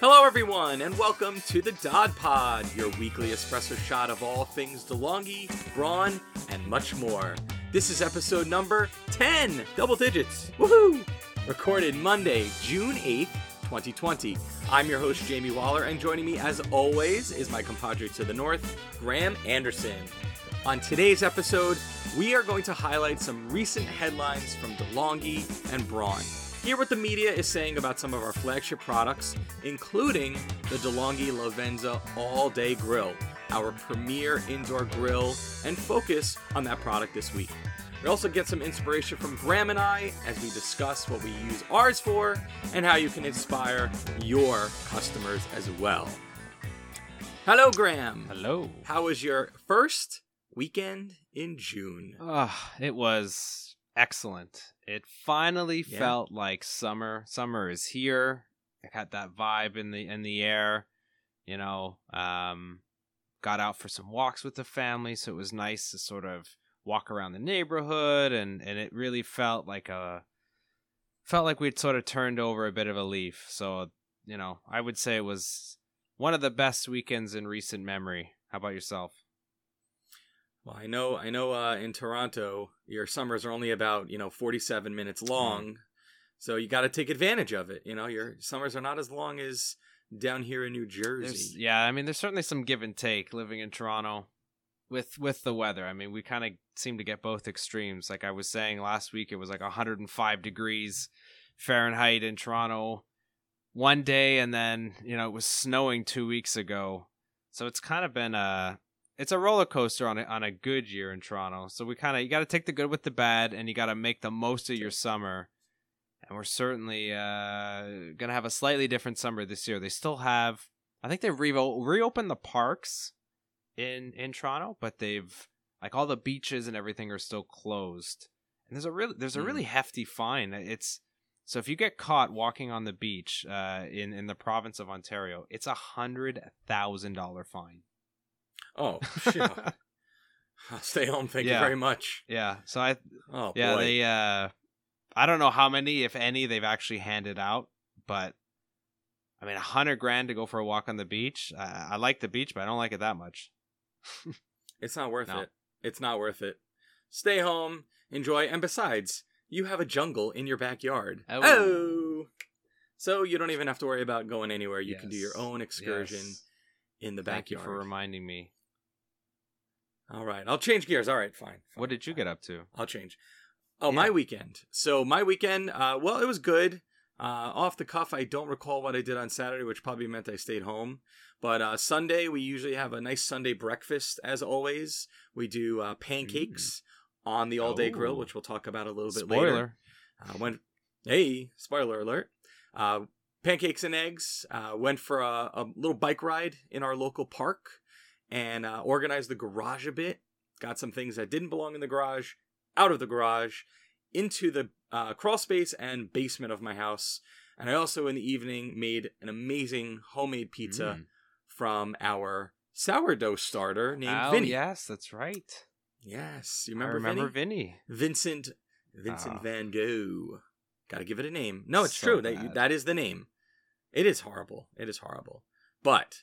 Hello, everyone, and welcome to the Dodd Pod, your weekly espresso shot of all things DeLonghi, Braun, and much more. This is episode number 10, double digits. Woohoo! Recorded Monday, June 8th, 2020. I'm your host, Jamie Waller, and joining me, as always, is my compadre to the north, Graham Anderson. On today's episode, we are going to highlight some recent headlines from DeLonghi and Braun. Hear what the media is saying about some of our flagship products, including the DeLonghi Livenza All Day Grill, our premier indoor grill, and focus on that product this week. We also get some inspiration from Graham and I as we discuss what we use ours for and how you can inspire your customers as well. Hello, Graham. Hello. How was your first weekend in June? Ah, it was excellent. It finally Yeah. felt like summer. Summer is here. I got that vibe in the in the air. You know, um, got out for some walks with the family, so it was nice to sort of walk around the neighborhood, and and it really felt like a felt like we'd sort of turned over a bit of a leaf. So you know, I would say it was one of the best weekends in recent memory. How about yourself? Well, I know, I know. Uh, in Toronto, your summers are only about you know forty-seven minutes long, so you got to take advantage of it. You know, your summers are not as long as down here in New There's, Jersey. yeah, I mean, there's certainly some give and take living in Toronto with with the weather. I mean, we kind of seem to get both extremes. Like I was saying last week, it was like 105 degrees Fahrenheit in Toronto one day, and then you know it was snowing two weeks ago. So it's kind of been a it's a roller coaster on a, on a good year in Toronto. So we kind of you got to take the good with the bad, and you got to make the most of your summer. And we're certainly uh, gonna have a slightly different summer this year. They still have, I think they've re- reopened the parks in in Toronto, but they've like all the beaches and everything are still closed. And there's a really there's a really hefty fine. It's so if you get caught walking on the beach uh, in in the province of Ontario, it's a hundred thousand dollar fine. Oh, shit. I'll stay home. Thank Yeah. you very much. Yeah. So I Oh, yeah boy. they uh I don't know how many if any they've actually handed out, but I mean a hundred grand to go for a walk on the beach. I, I like the beach, but I don't like it that much. It's not worth No. it. It's not worth it. Stay home, enjoy, and besides, you have a jungle in your backyard. Oh. Oh. So you don't even have to worry about going anywhere. You can do your own excursion Yes. in the Thank backyard. you for reminding me. All right, I'll change gears. All right, fine. fine, What did you fine. get up to? I'll change. Oh, Yeah. my weekend. So my weekend, uh, well, it was good. Uh, off the cuff, I don't recall what I did on Saturday, which probably meant I stayed home. But uh, Sunday, we usually have a nice Sunday breakfast, as always. We do uh, pancakes on the all day grill, Oh. which we'll talk about a little bit later. Spoiler. Uh, went, hey, spoiler alert. Uh, pancakes and eggs. Uh, went for a, a little bike ride in our local park and uh, organized the garage a bit. Got some things that didn't belong in the garage out of the garage into the uh, crawl space and basement of my house. And I also, in the evening, made an amazing homemade pizza Mm. from our sourdough starter named Oh Vinny. yes, that's right. Yes, you remember? I remember, Vinny? Vinny. Vincent Vincent Ah. Van Gogh. Got to give it a name. No, it's So true. That that is the name. It is horrible. It is horrible. But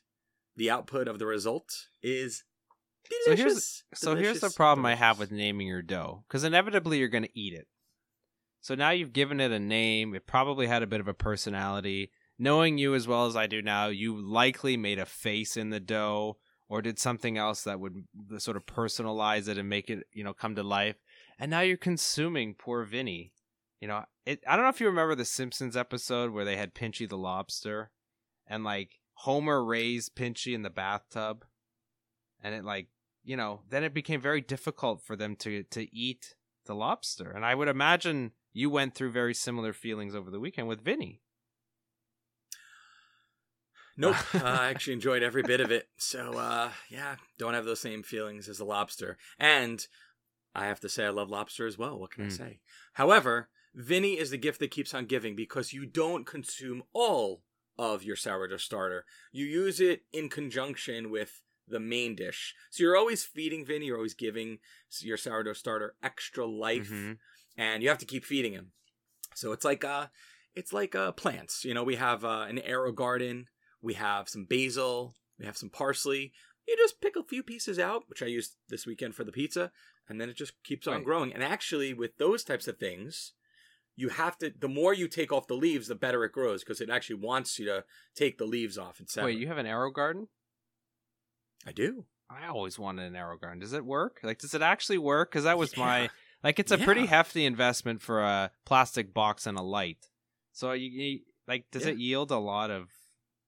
the output of the result is So delicious. here's so here's the Delicious, problem I have with naming your dough because inevitably you're going to eat it. So now you've given it a name. It probably had a bit of a personality. Knowing you as well as I do now, you likely made a face in the dough or did something else that would sort of personalize it and make it, you know, come to life. And now you're consuming poor Vinny. You know, it, I don't know if you remember the Simpsons episode where they had Pinchy the lobster and like Homer raised Pinchy in the bathtub and it like you know then it became very difficult for them to to eat the lobster and i would imagine you went through very similar feelings over the weekend with vinny Nope. uh, I actually enjoyed every bit of it. So uh, yeah, don't have those same feelings as the lobster. And I have to say I love lobster as well. What can I Mm. say? However, Vinny is the gift that keeps on giving because you don't consume all of your sourdough starter. You use it in conjunction with the main dish. So you're always feeding Vinny, you're always giving your sourdough starter extra life Mhm. and you have to keep feeding him. So it's like uh it's like uh plants. You know, we have uh, an Aerogarden We have some basil. We have some parsley. You just pick a few pieces out, which I used this weekend for the pizza, and then it just keeps on Right. growing. And actually, with those types of things, you have to. The more you take off the leaves, the better it grows because it actually wants you to take the leaves off and. Wait, you have an Aerogarden? I do. I always wanted an Aerogarden. Does it work? Like, does it actually work? Because that was Yeah. my like. It's a pretty hefty investment for a plastic box and a light. So you, you like, does Yeah. it yield a lot of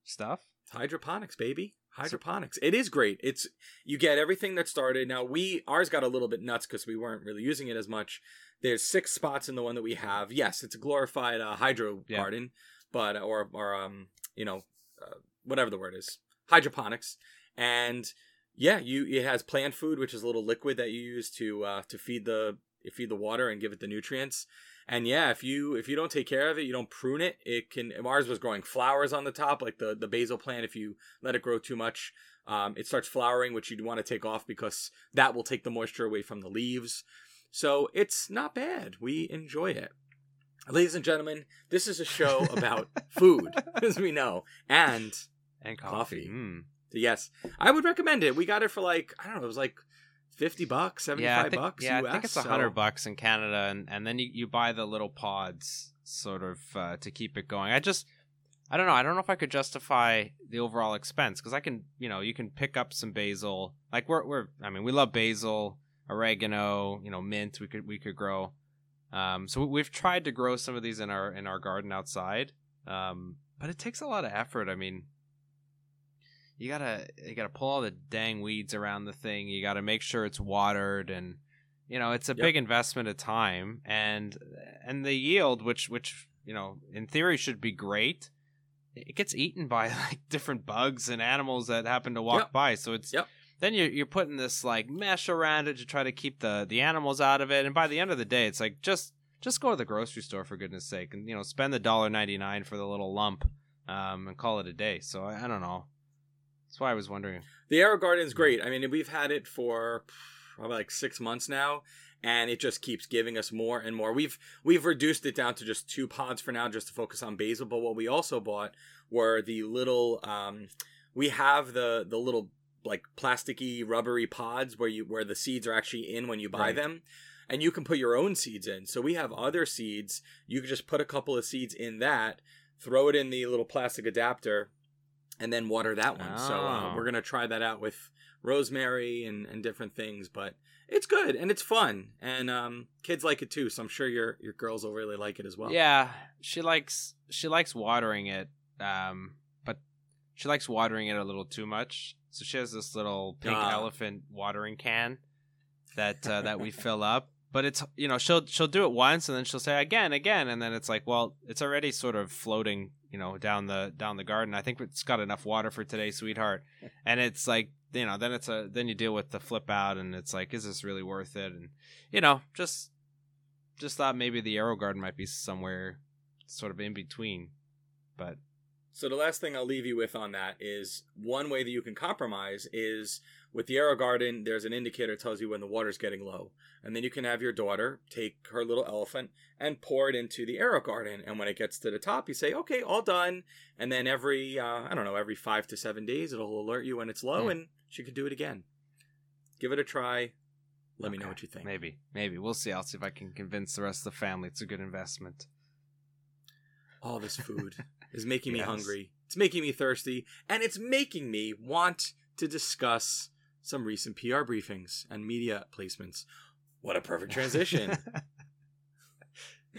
stuff? hydroponics baby. Hydroponics. It is great. It's you get everything that started. Now we ours got a little bit nuts because we weren't really using it as much. There's six spots in the one that we have. Yes it's a glorified uh, hydro Yeah. garden but or or um you know uh, whatever the word is hydroponics. And yeah you it has plant food which is a little liquid that you use to uh to feed the feed the water and give it the nutrients and yeah, if you if you don't take care of it, you don't prune it, it can. Ours was growing flowers on the top, like the the basil plant. If you let it grow too much, um, it starts flowering, which you'd want to take off because that will take the moisture away from the leaves. So it's not bad. We enjoy it. Ladies and gentlemen, this is a show about food, as we know, and And Coffee. coffee. Mm. yes, I would recommend it. We got it for like I don't know, it was like fifty bucks, 75 Yeah, I think, bucks. yeah, US, I think it's a so- hundred bucks in Canada, and and then you, you buy the little pods sort of uh, to keep it going. I just I don't know. I don't know if I could justify the overall expense because I can, you know, you can pick up some basil. Like we're we're I mean we love basil, oregano, you know, mint. We could we could grow. Um, so we've tried to grow some of these in our in our garden outside. Um, but it takes a lot of effort. I mean, you gotta you gotta pull all the dang weeds around the thing. You gotta make sure it's watered, and you know it's a Yep. big investment of time and and the yield, which which you know in theory should be great. It gets eaten by like different bugs and animals that happen to walk Yep. by. So it's Yep. then you're you're putting this like mesh around it to try to keep the the animals out of it. And by the end of the day, it's like just just go to the grocery store for goodness sake, and you know spend the dollar ninety nine for the little lump, um, and call it a day. So I, I don't know. That's why I was wondering. The Aerogarden's great. I mean, we've had it for probably like six months now, and it just keeps giving us more and more. We've we've reduced it down to just two pods for now, just to focus on basil. But what we also bought were the little. Um, we have the the little like plasticky rubbery pods where you where the seeds are actually in when you buy Right. them. And you can put your own seeds in. So we have other seeds. You can just put a couple of seeds in that, throw it in the little plastic adapter, and then water that one. So uh, Oh. we're gonna try that out with rosemary and, and different things. But it's good and it's fun, and um, kids like it too. So I'm sure your your girls will really like it as well. yeah, she likes she likes watering it, um, but she likes watering it a little too much. So she has this little pink Ah. elephant watering can that uh, that we fill up. But it's you know she'll she'll do it once and then she'll say again again and then it's like well it's already sort of floating you know down the down the garden. I think it's got enough water for today, sweetheart. And it's like you know then it's a then you deal with the flip out and it's like is this really worth it? And you know just just thought maybe the Aerogarden might be somewhere sort of in between. But So the last thing I'll leave you with on that is one way that you can compromise is with the Aerogarden, there's an indicator that tells you when the water's getting low. And then you can have your daughter take her little elephant and pour it into the Aerogarden. And when it gets to the top, you say, okay, all done. And then every, uh, I don't know, every five to seven days, it'll alert you when it's low Hmm. and she could do it again. Give it a try. Let me know what you think. Maybe, maybe we'll see. I'll see if I can convince the rest of the family it's a good investment. all this food is making me Yes. hungry. It's making me thirsty, and it's making me want to discuss some recent PR briefings and media placements. What a perfect transition.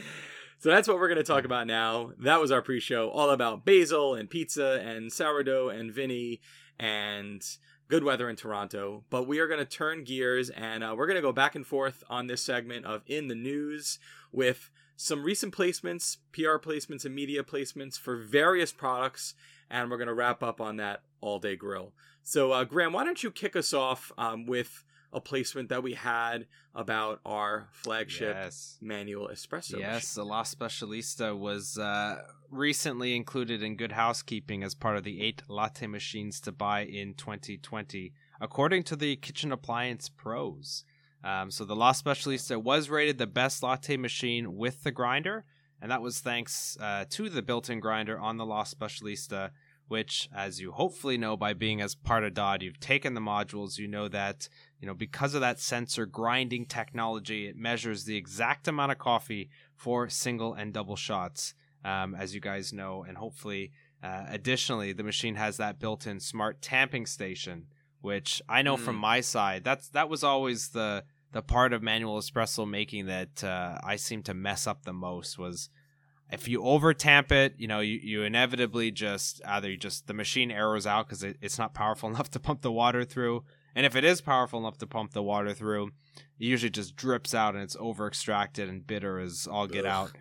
so that's what we're going to talk about now. That was our pre-show, all about basil and pizza and sourdough and Vinny and good weather in Toronto. But we are going to turn gears and uh, we're going to go back and forth on this segment of in the news with some recent placements, PR placements, and media placements for various products. And we're going to wrap up on that all day grill. So, uh, Graham, why don't you kick us off um, with a placement that we had about our flagship yes. manual espresso? Yes, the La Specialista was uh, recently included in Good Housekeeping as part of the eight latte machines to buy in 2020, according to the Kitchen Appliance Pros. Um, so the La Specialista was rated the best latte machine with the grinder, and that was thanks uh, to the built-in grinder on the La Specialista, which, as you hopefully know by being as part of Dodd, you've taken the modules. You know that you know because of that sensor grinding technology, it measures the exact amount of coffee for single and double shots, um, as you guys know, and hopefully. Uh, additionally, the machine has that built-in smart tamping station, which I know mm. from my side. That's that was always the the part of manual espresso making that uh, I seem to mess up the most was if you over tamp it, you know, you, you inevitably just either you just the machine arrows out because it, it's not powerful enough to pump the water through. And if it is powerful enough to pump the water through, it usually just drips out and it's over extracted and bitter as all get Ugh. out.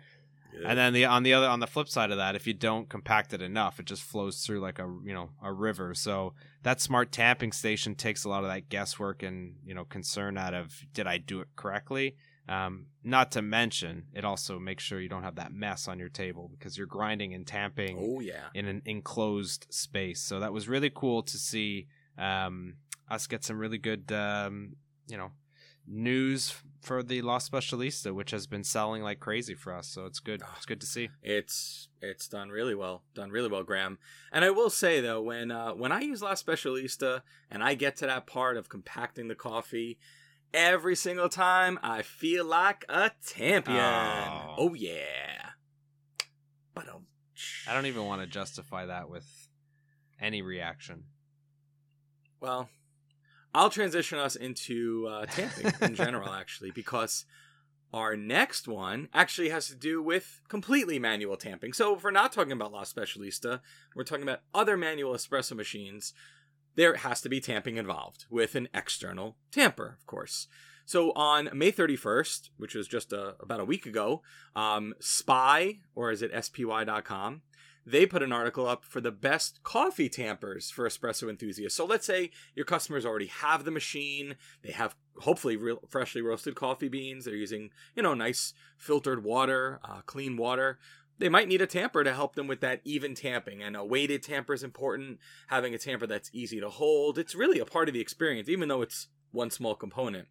Yeah. And then the on the other on the flip side of that, if you don't compact it enough, it just flows through like a you know a river. So that smart tamping station takes a lot of that guesswork and you know concern out of did I do it correctly. Um, not to mention, it also makes sure you don't have that mess on your table because you're grinding and tamping. Oh yeah, in an enclosed space. So that was really cool to see um, us get some really good, um, you know, news for the La Specialista, which has been selling like crazy for us. So it's good. It's good to see. It's it's done really well. Done really well, Graham. And I will say though, when uh, when I use La Specialista and I get to that part of compacting the coffee every single time I feel like a champion. Oh, oh yeah. But um, I don't even want to justify that with any reaction. Well, I'll transition us into uh, tamping in general, actually, because our next one actually has to do with completely manual tamping. So if we're not talking about La Specialista, we're talking about other manual espresso machines there has to be tamping involved with an external tamper, of course. So on May 31st, which was just a, uh, about a week ago, um, Spy, or is it spy.com, they put an article up for the best coffee tampers for espresso enthusiasts. So let's say your customers already have the machine, they have hopefully real, freshly roasted coffee beans, they're using, you know, nice filtered water, uh, clean water they might need a tamper to help them with that even tamping. And a weighted tamper is important. Having a tamper that's easy to hold. It's really a part of the experience, even though it's one small component.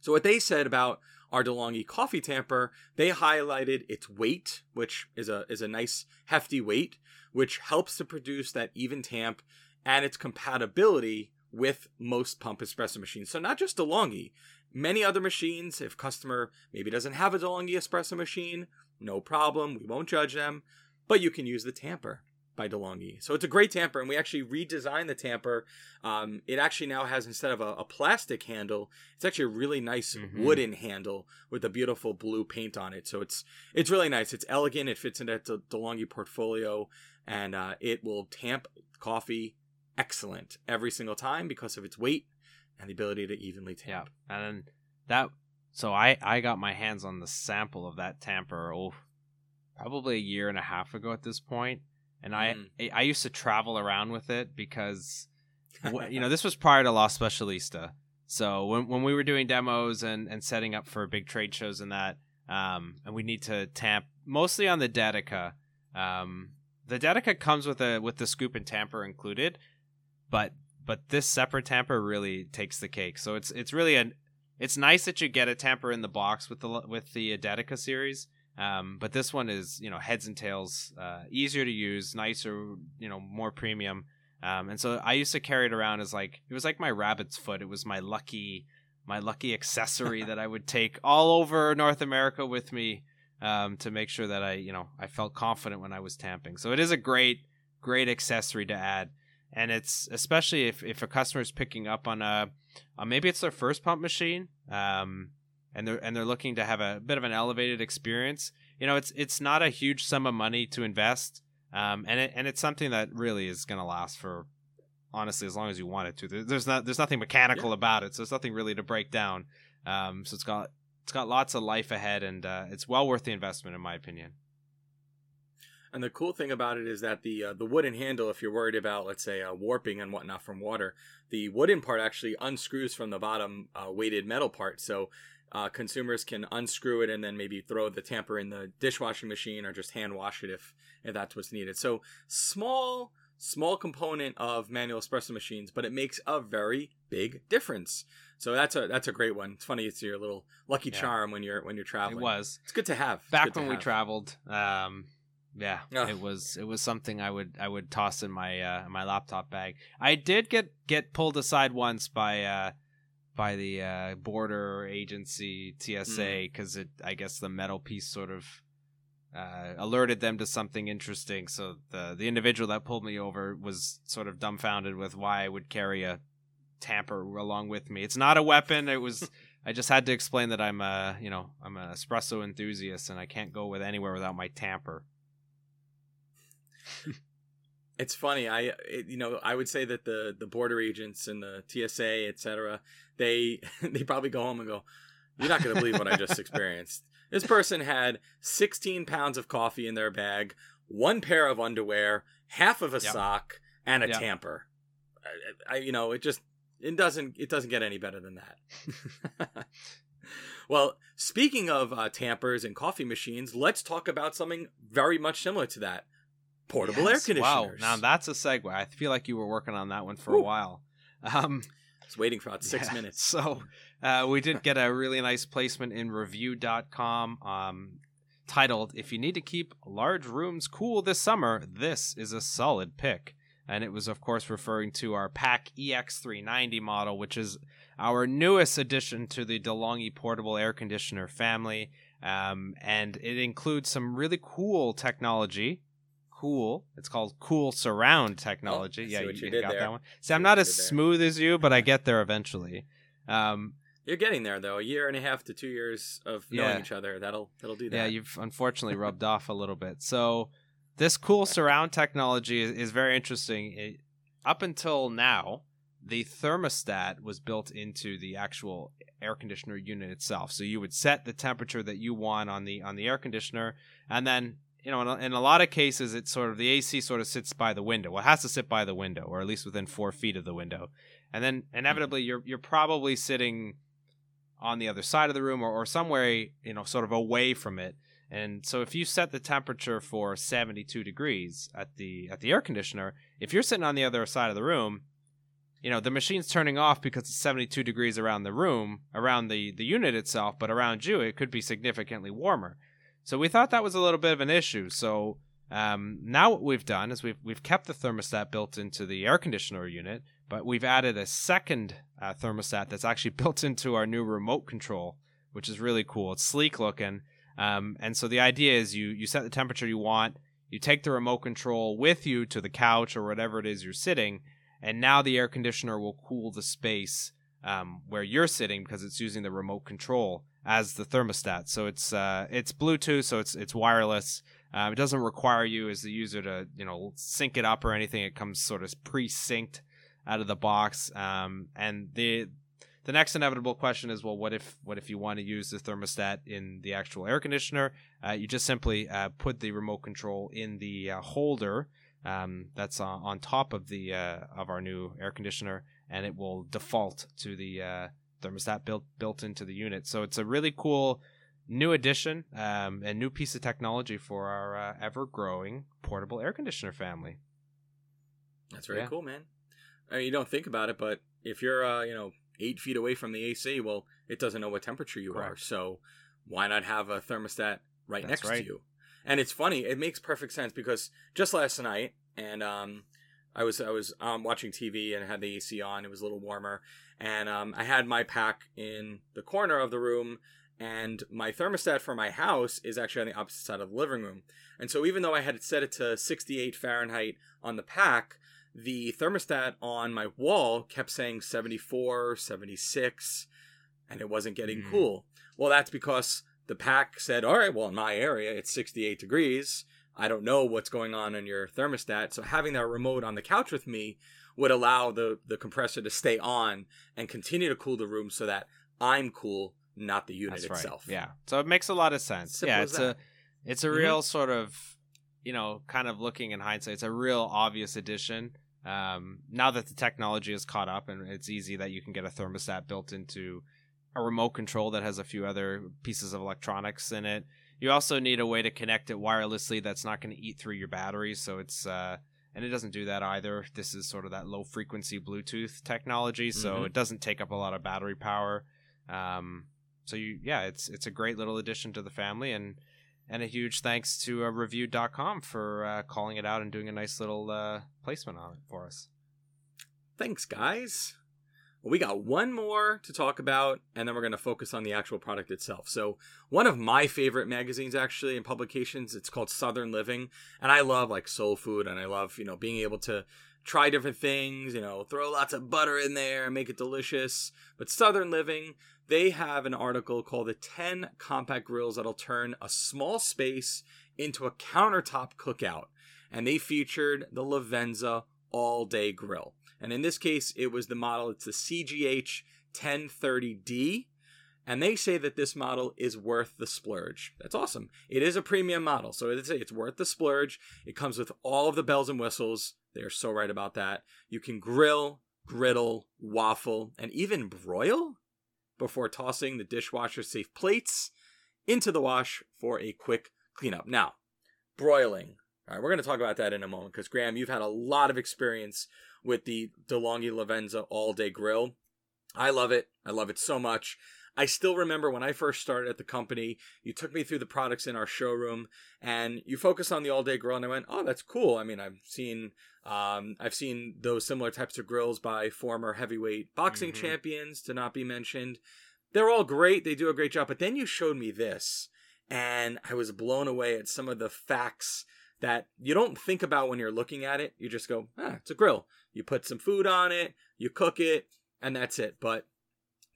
So what they said about our DeLonghi coffee tamper, they highlighted its weight, which is a is a nice hefty weight, which helps to produce that even tamp, and its compatibility with most pump espresso machines. So not just DeLonghi, many other machines. If customer maybe doesn't have a DeLonghi espresso machine, no problem. We won't judge them, but you can use the tamper by DeLonghi. So it's a great tamper, and we actually redesigned the tamper. Um, it actually now has instead of a, a, plastic handle, it's actually a really nice mm-hmm. wooden handle with a beautiful blue paint on it. So it's it's really nice. It's elegant. It fits into the DeLonghi portfolio, and uh, it will tamp coffee excellent every single time because of its weight and the ability to evenly tamp. Yeah, and that so I I got my hands on the sample of that tamper oh probably a year and a half ago at this point, and mm. I I used to travel around with it because you know this was prior to La Specialista. So when when we were doing demos and and setting up for big trade shows and that, um, and we need to tamp mostly on the Dedica. Um, the Dedica comes with a with the scoop and tamper included, but but this separate tamper really takes the cake. So it's it's really an it's nice that you get a tamper in the box with the with the Dedica series. Um, but this one is you know heads and tails, uh, easier to use, nicer, you know, more premium. Um, and so I used to carry it around as like it was like my rabbit's foot. It was my lucky my lucky accessory that I would take all over North America with me um, to make sure that I you know I felt confident when I was tamping. So it is a great great accessory to add, and it's especially if if a customer is picking up on a uh, maybe it's their first pump machine, um, and they're and they're looking to have a bit of an elevated experience. You know, it's it's not a huge sum of money to invest, um, and it, and it's something that really is going to last for honestly as long as you want it to. There's not there's nothing mechanical yeah. about it, so there's nothing really to break down. Um, so it's got it's got lots of life ahead, and uh, it's well worth the investment in my opinion. And the cool thing about it is that the uh, the wooden handle, if you're worried about, let's say, uh, warping and whatnot from water, the wooden part actually unscrews from the bottom uh, weighted metal part. So uh, consumers can unscrew it and then maybe throw the tamper in the dishwashing machine or just hand wash it if if that's what's needed. So small small component of manual espresso machines, but it makes a very big difference. So that's a that's a great one. It's funny it's your little lucky yeah. charm when you're when you're traveling. It was. It's good to have. Back when we traveled, um, Yeah, Ugh. it was it was something I would I would toss in my uh, my laptop bag. I did get get pulled aside once by uh, by the uh, border agency TSA because it I guess the metal piece sort of uh, alerted them to something interesting. So the the individual that pulled me over was sort of dumbfounded with why I would carry a tamper along with me. It's not a weapon. It was. I just had to explain that I'm a, you know, I'm an espresso enthusiast and I can't go with anywhere without my tamper. It's funny. I it, you know I would say that the the border agents and the TSA etc. They they probably go home and go, "You're not going to believe what I just experienced." This person had 16 pounds of coffee in their bag, one pair of underwear, half of a Yep. sock, and a Yep. tamper. I, I you know it just it doesn't it doesn't get any better than that. well, speaking of uh, tampers and coffee machines, let's talk about something very much similar to that: portable Yes, air conditioners. Wow, now that's a segue. I feel like you were working on that one for a while. Um, I was waiting for about six yeah, minutes. So uh, we did get a really nice placement in review.com um, titled, If You Need to Keep Large Rooms Cool This Summer, This is a Solid Pick. And it was, of course, referring to our PAC EX390 model, which is our newest addition to the DeLonghi portable air conditioner family. Um, and it includes some really cool technology. Cool. It's called Cool Surround technology. Oh, yeah, you, you got there. that one. See, See I'm not as there. smooth as you, but I get there eventually. Um, You're getting there though. A year and a half to two years of knowing Yeah. each other. That'll that'll do that. yeah, you've unfortunately rubbed off a little bit. So this cool surround technology is, is very interesting. It, up until now, the thermostat was built into the actual air conditioner unit itself. So you would set the temperature that you want on the on the air conditioner, and then you know in a, in a lot of cases it's sort of the AC sort of sits by the window. Well, it has to sit by the window, or at least within four feet of the window, and then inevitably you're you're probably sitting on the other side of the room or, or somewhere you know sort of away from it. And so if you set the temperature for 72 degrees at the at the air conditioner if you're sitting on the other side of the room you know the machine's turning off because it's 72 degrees around the room around the the unit itself but around you it could be significantly warmer so we thought that was a little bit of an issue. So um, now what we've done is we've we've kept the thermostat built into the air conditioner unit but we've added a second uh, thermostat that's actually built into our new remote control, which is really cool. It's sleek looking, um, and so the idea is you you set the temperature you want, you take the remote control with you to the couch or whatever it is you're sitting, and now the air conditioner will cool the space um, where you're sitting because it's using the remote control as the thermostat. So it's uh, it's Bluetooth, so it's it's wireless. Um, it doesn't require you as the user to you know sync it up or anything. It comes sort of pre-synced out of the box. Um, and the the next inevitable question is, well, what if what if you want to use the thermostat in the actual air conditioner? Uh, you just simply uh, put the remote control in the uh, holder um, that's on, on top of the uh, of our new air conditioner, and it will default to the uh, thermostat built built into the unit. So it's a really cool new addition um, and new piece of technology for our uh, ever growing portable air conditioner family. That's very Yeah. cool, man. I mean, you don't think about it, but if you're, uh, you know, eight feet away from the AC, well, it doesn't know what temperature you are. So why not have a thermostat right That's next right. to you? And it's funny. It makes perfect sense because just last night, and um, I was I was um, watching TV and had the AC on. It was a little warmer, and um, I had my pack in the corner of the room, and my thermostat for my house is actually on the opposite side of the living room. And so even though I had set it to 68 Fahrenheit on the pack, the thermostat on my wall kept saying 74, 76, and it wasn't getting Mhm. cool. Well, that's because the pack said, all right, well, in my area, it's 68 degrees. I don't know what's going on in your thermostat. So having that remote on the couch with me would allow the, the compressor to stay on and continue to cool the room so that I'm cool, not the unit That's right. itself. Yeah. So it makes a lot of sense. Simple yeah, it's that. a it's a Mhm. real sort of you know, kind of looking in hindsight, it's a real obvious addition. Um, now that the technology is caught up and it's easy that you can get a thermostat built into a remote control that has a few other pieces of electronics in it. You also need a way to connect it wirelessly that's not going to eat through your batteries. So it's uh, and it doesn't do that either. This is sort of that low frequency Bluetooth technology, so Mhm. it doesn't take up a lot of battery power. Um, so you, yeah, it's it's a great little addition to the family, and And a huge thanks to uh, review.com for uh, calling it out and doing a nice little uh, placement on it for us. Thanks, guys. We got one more to talk about, and then we're going to focus on the actual product itself. So, one of my favorite magazines, actually, and publications, it's called Southern Living, and I love like soul food, and I love you know being able to try different things, you know, throw lots of butter in there, make it delicious. But Southern Living, they have an article called "The 10 Compact Grills That'll Turn a Small Space into a Countertop Cookout," and they featured the Livenza All Day Grill. And in this case, it was the model, it's the CGH 1030D. And they say that this model is worth the splurge. That's awesome. It is a premium model, so it's, it's worth the splurge. It comes with all of the bells and whistles. They're so right about that. You can grill, griddle, waffle, and even broil before tossing the dishwasher safe plates into the wash for a quick cleanup. Now, broiling. All right, we're going to talk about that in a moment because Graham, you've had a lot of experience with the DeLonghi Livenza all day grill. I love it. I love it so much. I still remember when I first started at the company, you took me through the products in our showroom and you focused on the all day grill and I went, "Oh, that's cool." I mean, I've seen um, I've seen those similar types of grills by former heavyweight boxing mm-hmm. champions to not be mentioned. They're all great. They do a great job, but then you showed me this and I was blown away at some of the facts that you don't think about when you're looking at it. You just go, "Ah, it's a grill." You put some food on it, you cook it, and that's it. But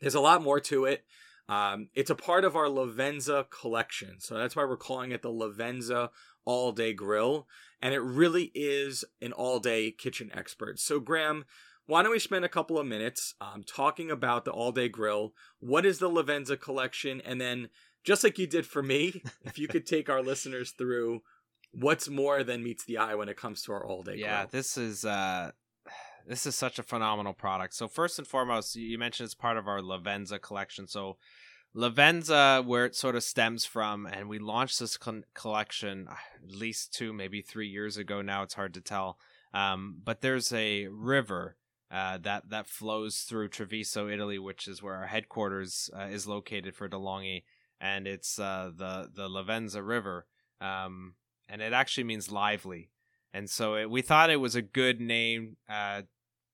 there's a lot more to it. Um, it's a part of our Livenza collection. So that's why we're calling it the Livenza All Day Grill. And it really is an all day kitchen expert. So, Graham, why don't we spend a couple of minutes um, talking about the all day grill? What is the Livenza collection? And then, just like you did for me, if you could take our listeners through what's more than meets the eye when it comes to our all day yeah, grill. this is uh this is such a phenomenal product. So first and foremost, you mentioned it's part of our Livenza collection. So Livenza, where it sort of stems from, and we launched this con- collection uh, at least two, maybe three years ago now. It's hard to tell. Um, but there's a river uh, that that flows through Treviso, Italy, which is where our headquarters uh, is located for DeLonghi, and it's uh, the the Livenza River, um, and it actually means lively. And so it, we thought it was a good name uh,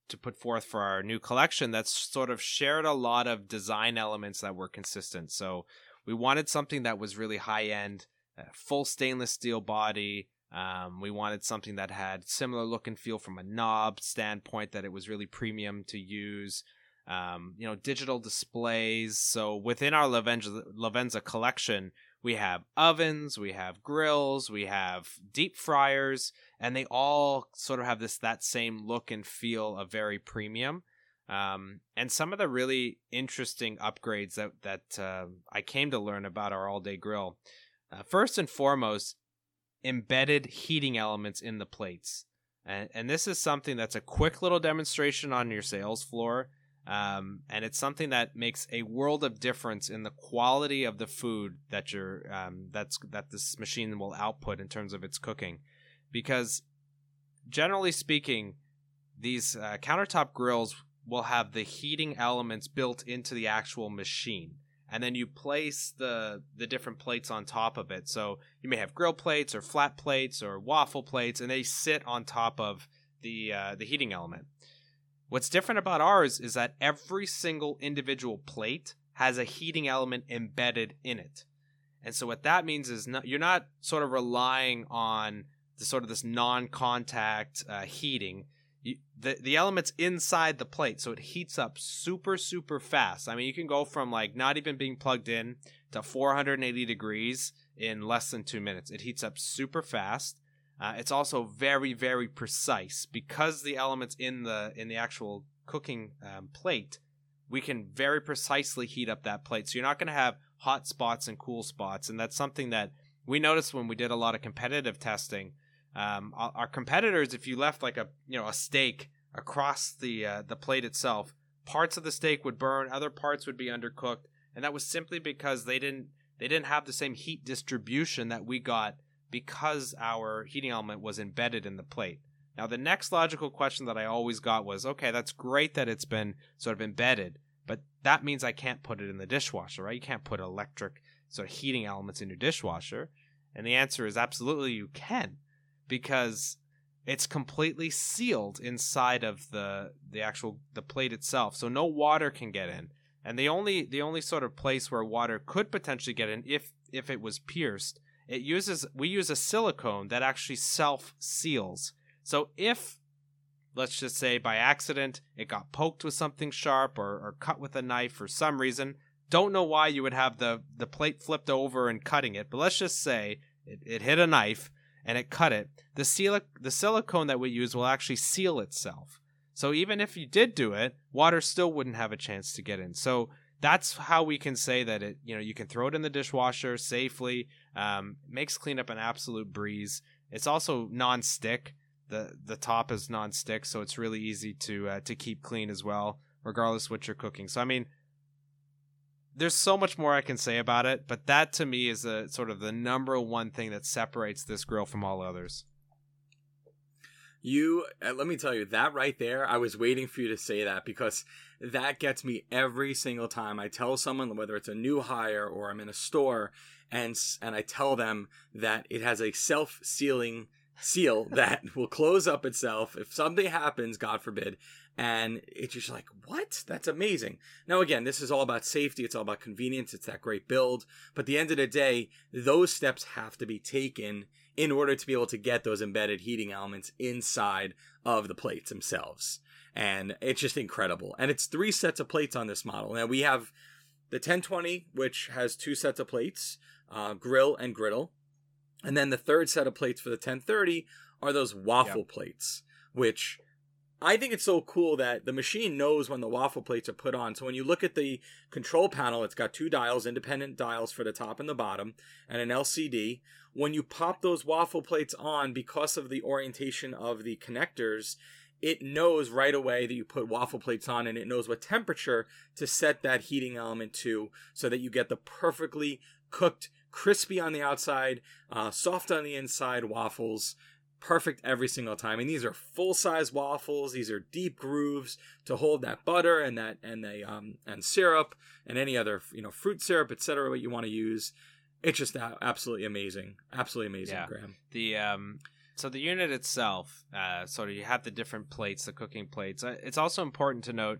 to put forth for our new collection that's sort of shared a lot of design elements that were consistent. So we wanted something that was really high end, uh, full stainless steel body. Um, we wanted something that had similar look and feel from a knob standpoint, that it was really premium to use. Um, you know, digital displays. So within our Livenza, Livenza collection, we have ovens, we have grills, we have deep fryers, and they all sort of have this that same look and feel of very premium. Um, and some of the really interesting upgrades that that uh, I came to learn about our all day grill. Uh, first and foremost, embedded heating elements in the plates, and and this is something that's a quick little demonstration on your sales floor um, and it's something that makes a world of difference in the quality of the food that you're um, that's that this machine will output in terms of its cooking, because generally speaking, these uh, countertop grills will have the heating elements built into the actual machine. And then you place the the different plates on top of it. So you may have grill plates or flat plates or waffle plates and they sit on top of the uh, the heating element What's different about ours is that every single individual plate has a heating element embedded in it. And so what that means is not, you're not sort of relying on the sort of this non-contact uh, heating. You, the the elements inside the plate, so it heats up super super fast. I mean, you can go from like not even being plugged in to 480 degrees in less than two minutes. It heats up super fast. Uh, it's also very, very precise because the elements in the in the actual cooking um, plate, we can very precisely heat up that plate. So you're not going to have hot spots and cool spots, and that's something that we noticed when we did a lot of competitive testing. Um, our competitors, if you left like a you know a steak across the uh, the plate itself, parts of the steak would burn, other parts would be undercooked, and that was simply because they didn't they didn't have the same heat distribution that we got because our heating element was embedded in the plate. Now, the next logical question that I always got was okay, that's great that it's been sort of embedded, but that means I can't put it in the dishwasher, right? You can't put electric sort of heating elements in your dishwasher. And the answer is absolutely you can because it's completely sealed inside of the the actual the plate itself. So no water can get in. And the only the only sort of place where water could potentially get in if if it was pierced, it uses we use a silicone that actually self seals. So if let's just say by accident it got poked with something sharp or, or cut with a knife for some reason, don't know why you would have the the plate flipped over and cutting it, but let's just say it, it hit a knife and it cut it. The seal the silicone that we use will actually seal itself. So even if you did do it, water still wouldn't have a chance to get in. So that's how we can say that it you know you can throw it in the dishwasher safely. Um, makes cleanup an absolute breeze. It's also non-stick. the The top is non-stick, so it's really easy to uh, to keep clean as well, regardless what you're cooking. So I mean, there's so much more I can say about it, but that to me is a sort of the number one thing that separates this grill from all others. You uh, let me tell you that right there. I was waiting for you to say that because that gets me every single time I tell someone whether it's a new hire or I'm in a store and and I tell them that it has a self-sealing seal that will close up itself if something happens, God forbid, and it's just like, what? That's amazing. Now, again, this is all about safety. It's all about convenience. It's that great build. But at the end of the day, those steps have to be taken in order to be able to get those embedded heating elements inside of the plates themselves. And it's just incredible. And it's three sets of plates on this model. Now, we have the 1020, which has two sets of plates, uh, grill and griddle. And then the third set of plates for the 1030 are those waffle yep. plates, which I think it's so cool that the machine knows when the waffle plates are put on. So when you look at the control panel, it's got two dials, independent dials for the top and the bottom, and an LCD. When you pop those waffle plates on, because of the orientation of the connectors, it knows right away that you put waffle plates on and it knows what temperature to set that heating element to so that you get the perfectly cooked, crispy on the outside, uh, soft on the inside waffles perfect every single time. And these are full size waffles. These are deep grooves to hold that butter and that and the um and syrup and any other you know fruit syrup, etc. What you want to use. It's just absolutely amazing, absolutely amazing, yeah. Graham. The um. So the unit itself, uh, sort of, you have the different plates, the cooking plates. Uh, it's also important to note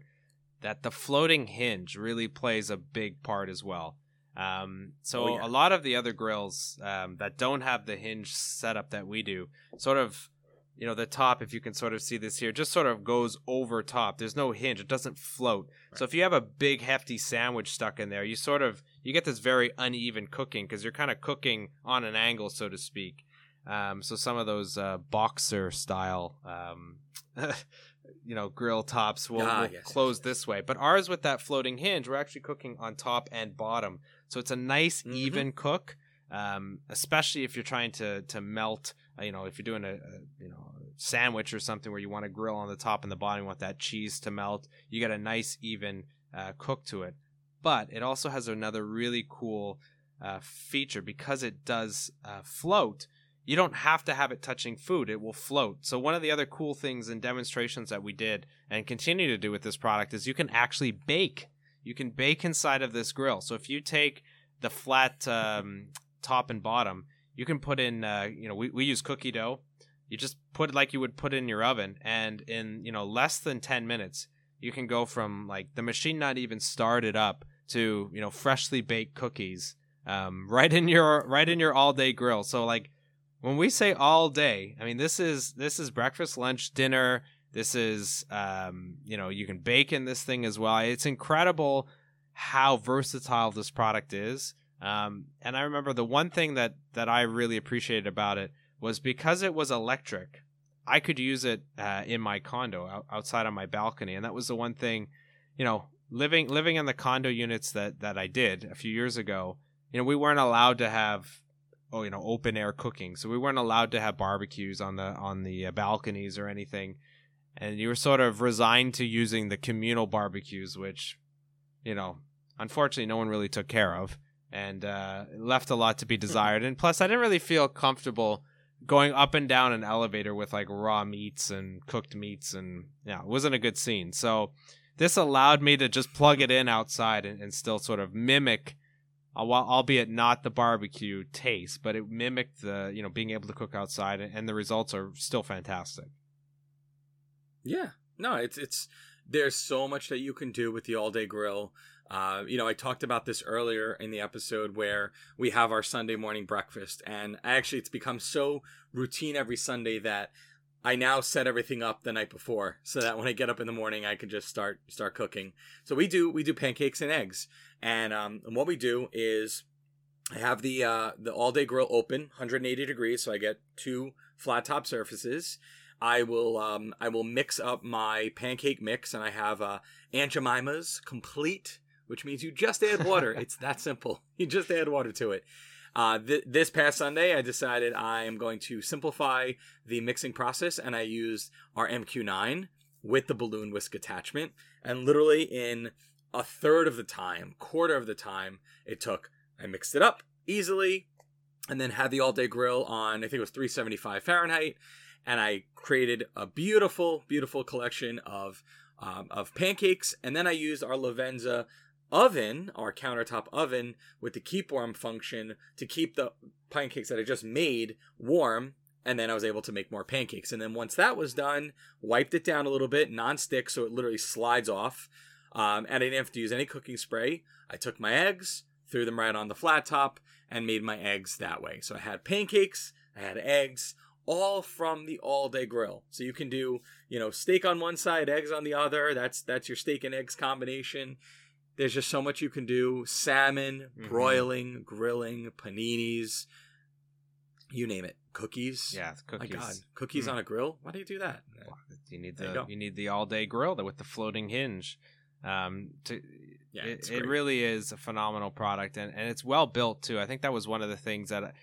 that the floating hinge really plays a big part as well. Um, so oh, yeah. a lot of the other grills um, that don't have the hinge setup that we do, sort of, you know, the top, if you can sort of see this here, just sort of goes over top. There's no hinge; it doesn't float. Right. So if you have a big hefty sandwich stuck in there, you sort of you get this very uneven cooking because you're kind of cooking on an angle, so to speak. Um, so some of those uh, boxer style, um, you know, grill tops will, ah, will yes, close yes, this way. But ours with that floating hinge, we're actually cooking on top and bottom. So it's a nice mm-hmm. even cook, um, especially if you're trying to to melt. Uh, you know, if you're doing a, a, you know sandwich or something where you want to grill on the top and the bottom, you want that cheese to melt. You get a nice even uh, cook to it. But it also has another really cool uh, feature because it does uh, float. You don't have to have it touching food; it will float. So one of the other cool things and demonstrations that we did and continue to do with this product is you can actually bake you can bake inside of this grill. So if you take the flat um, top and bottom, you can put in, uh, you know, we, we use cookie dough. You just put like you would put in your oven, and in you know less than ten minutes, you can go from like the machine not even started up to you know freshly baked cookies um, right in your right in your all day grill. So like when we say all day, I mean this is this is breakfast, lunch, dinner, this is, um, you know, you can bake in this thing as well. It's incredible how versatile this product is. Um, and I remember the one thing that that I really appreciated about it was because it was electric. I could use it uh, in my condo out, outside on my balcony, and that was the one thing, you know, living living in the condo units that that I did a few years ago. You know, we weren't allowed to have oh you know open air cooking, so we weren't allowed to have barbecues on the on the uh, balconies or anything and you were sort of resigned to using the communal barbecues, which, you know, unfortunately, no one really took care of, and uh, left a lot to be desired. and plus, I didn't really feel comfortable going up and down an elevator with like raw meats and cooked meats, and yeah, it wasn't a good scene. So this allowed me to just plug it in outside and, and still sort of mimic albeit not the barbecue taste, but it mimicked the you know being able to cook outside, and the results are still fantastic. Yeah, no, it's it's there's so much that you can do with the all day grill. Uh, you know, I talked about this earlier in the episode where we have our Sunday morning breakfast, and actually, it's become so routine every Sunday that I now set everything up the night before, so that when I get up in the morning, I can just start start cooking. So we do we do pancakes and eggs, and um, and what we do is I have the uh, the all day grill open, 180 degrees, so I get two flat top surfaces. I will um, I will mix up my pancake mix, and I have uh, Aunt Jemima's complete which means you just add water. it's that simple. You just add water to it. Uh, th- this past Sunday, I decided I am going to simplify the mixing process, and I used our MQ9 with the balloon whisk attachment. And literally in a third of the time, quarter of the time it took, I mixed it up easily, and then had the all day grill on. I think it was 375 Fahrenheit, and I created a beautiful, beautiful collection of um, of pancakes. And then I used our Livenza oven, our countertop oven, with the keep warm function to keep the pancakes that I just made warm. And then I was able to make more pancakes. And then once that was done, wiped it down a little bit, non-stick, so it literally slides off. Um, and I didn't have to use any cooking spray. I took my eggs, threw them right on the flat top, and made my eggs that way. So I had pancakes, I had eggs, all from the all day grill. So you can do, you know, steak on one side, eggs on the other. That's that's your steak and eggs combination. There's just so much you can do. Salmon, mm-hmm. broiling, grilling, paninis, you name it. Cookies. Yeah, cookies. My God, cookies mm. on a grill. Why do you do that? You need the you, you, need the all day grill with the floating hinge. Um, to yeah, it, it really is a phenomenal product, and and it's well built too. I think that was one of the things that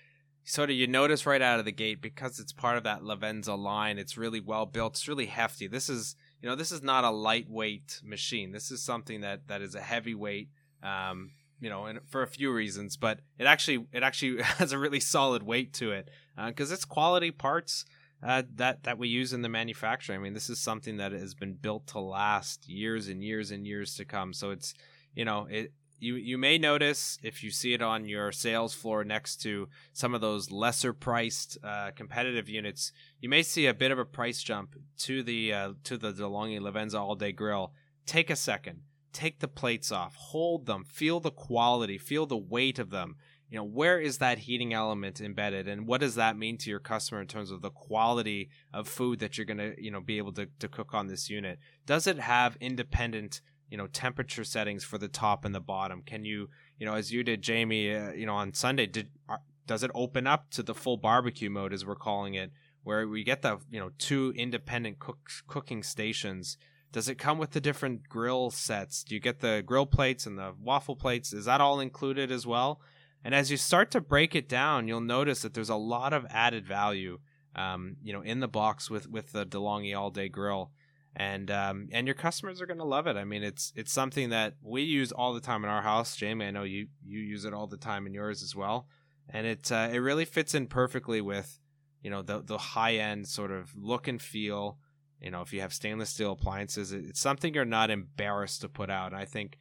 sort of you notice right out of the gate because it's part of that Livenza line. It's really well built. It's really hefty. This is you know this is not a lightweight machine. This is something that that is a heavyweight. Um, you know, and for a few reasons, but it actually it actually has a really solid weight to it because uh, it's quality parts uh, that that we use in the manufacturing. I mean, this is something that has been built to last years and years and years to come. So it's you know it you you may notice if you see it on your sales floor next to some of those lesser priced uh, competitive units, you may see a bit of a price jump to the uh, to the De'Longhi Livenza All Day Grill. Take a second, take the plates off, hold them, feel the quality, feel the weight of them. You know where is that heating element embedded, and what does that mean to your customer in terms of the quality of food that you're to you know be able to, to cook on this unit? Does it have independent you know temperature settings for the top and the bottom? Can you you know as you did jamie uh, you know on sunday did uh, does it open up to the full barbecue mode as we're calling it where we get the you know two independent cook, cooking stations? Does it come with the different grill sets? Do you get the grill plates and the waffle plates? Is that all included as well? And as you start to break it down you'll notice that there's a lot of added value um, you know in the box with with the De'Longhi all day grill and um, and your customers are going to love it. I mean, it's it's something that we use all the time in our house. Jamie, I know you you use it all the time in yours as well, and it uh, it really fits in perfectly with you know the the high end sort of look and feel. You know, if you have stainless steel appliances, it's something you're not embarrassed to put out. And I think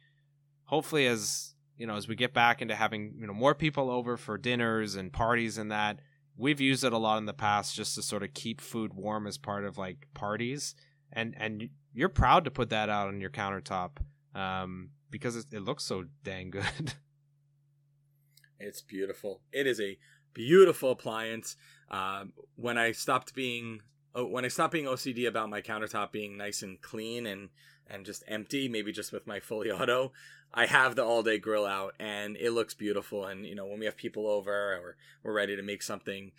hopefully as you know as we get back into having you know more people over for dinners and parties and that we've used it a lot in the past just to sort of keep food warm as part of like parties and and you're proud to put that out on your countertop um, because it, it looks so dang good. it's beautiful. It is a beautiful appliance. Um, when I stopped being oh, when I stopped being OCD about my countertop being nice and clean and and just empty, maybe just with my fully auto, I have the all day grill out and it looks beautiful. And you know, when we have people over or we're ready to make something,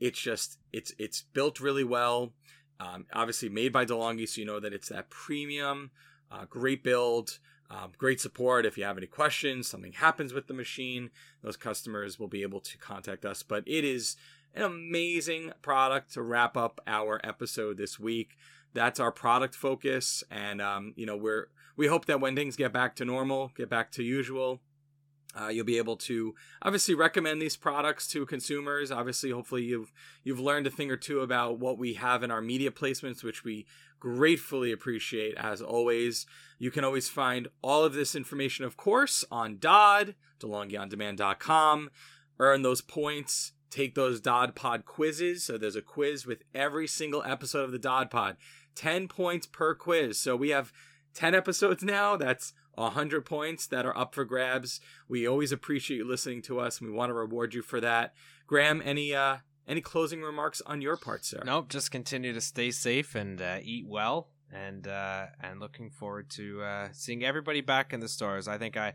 it's just it's it's built really well. Um, obviously made by De'Longhi, so you know that it's that premium, uh, great build, um, great support. If you have any questions, something happens with the machine, those customers will be able to contact us. But it is an amazing product to wrap up our episode this week. That's our product focus, and um, you know we're we hope that when things get back to normal, get back to usual, Uh, you'll be able to obviously recommend these products to consumers. Obviously, hopefully you've you've learned a thing or two about what we have in our media placements, which we gratefully appreciate as always. You can always find all of this information, of course, on Dodd, DeLonghiOnDemand.com. Earn those points. Take those Dodd Pod quizzes. So there's a quiz with every single episode of the Dodd Pod. 10 points per quiz. So we have 10 episodes now. That's 100 points that are up for grabs. We always appreciate you listening to us and we want to reward you for that. Graham, any uh any closing remarks on your part, sir? Nope, just continue to stay safe and uh, eat well and uh and looking forward to uh seeing everybody back in the stores. I think I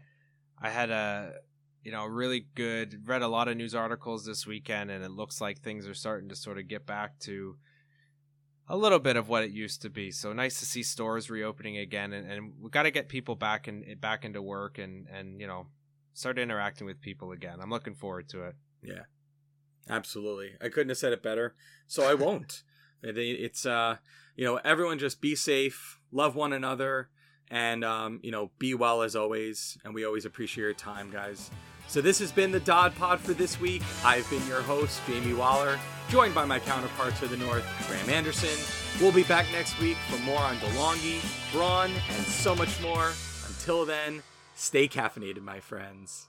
I had a you know really good read a lot of news articles this weekend and it looks like things are starting to sort of get back to a little bit of what it used to be. So nice to see stores reopening again, and, and we got to get people back and in, back into work and and you know start interacting with people again. I'm looking forward to it. Yeah, absolutely. I couldn't have said it better. So I won't. it's uh you know everyone just be safe, love one another, and um you know be well as always. And we always appreciate your time, guys. So this has been the Dodd Pod for this week. I've been your host, Jamie Waller, joined by my counterpart to the north, Graham Anderson. We'll be back next week for more on De'Longhi, Braun, and so much more. Until then, stay caffeinated, my friends.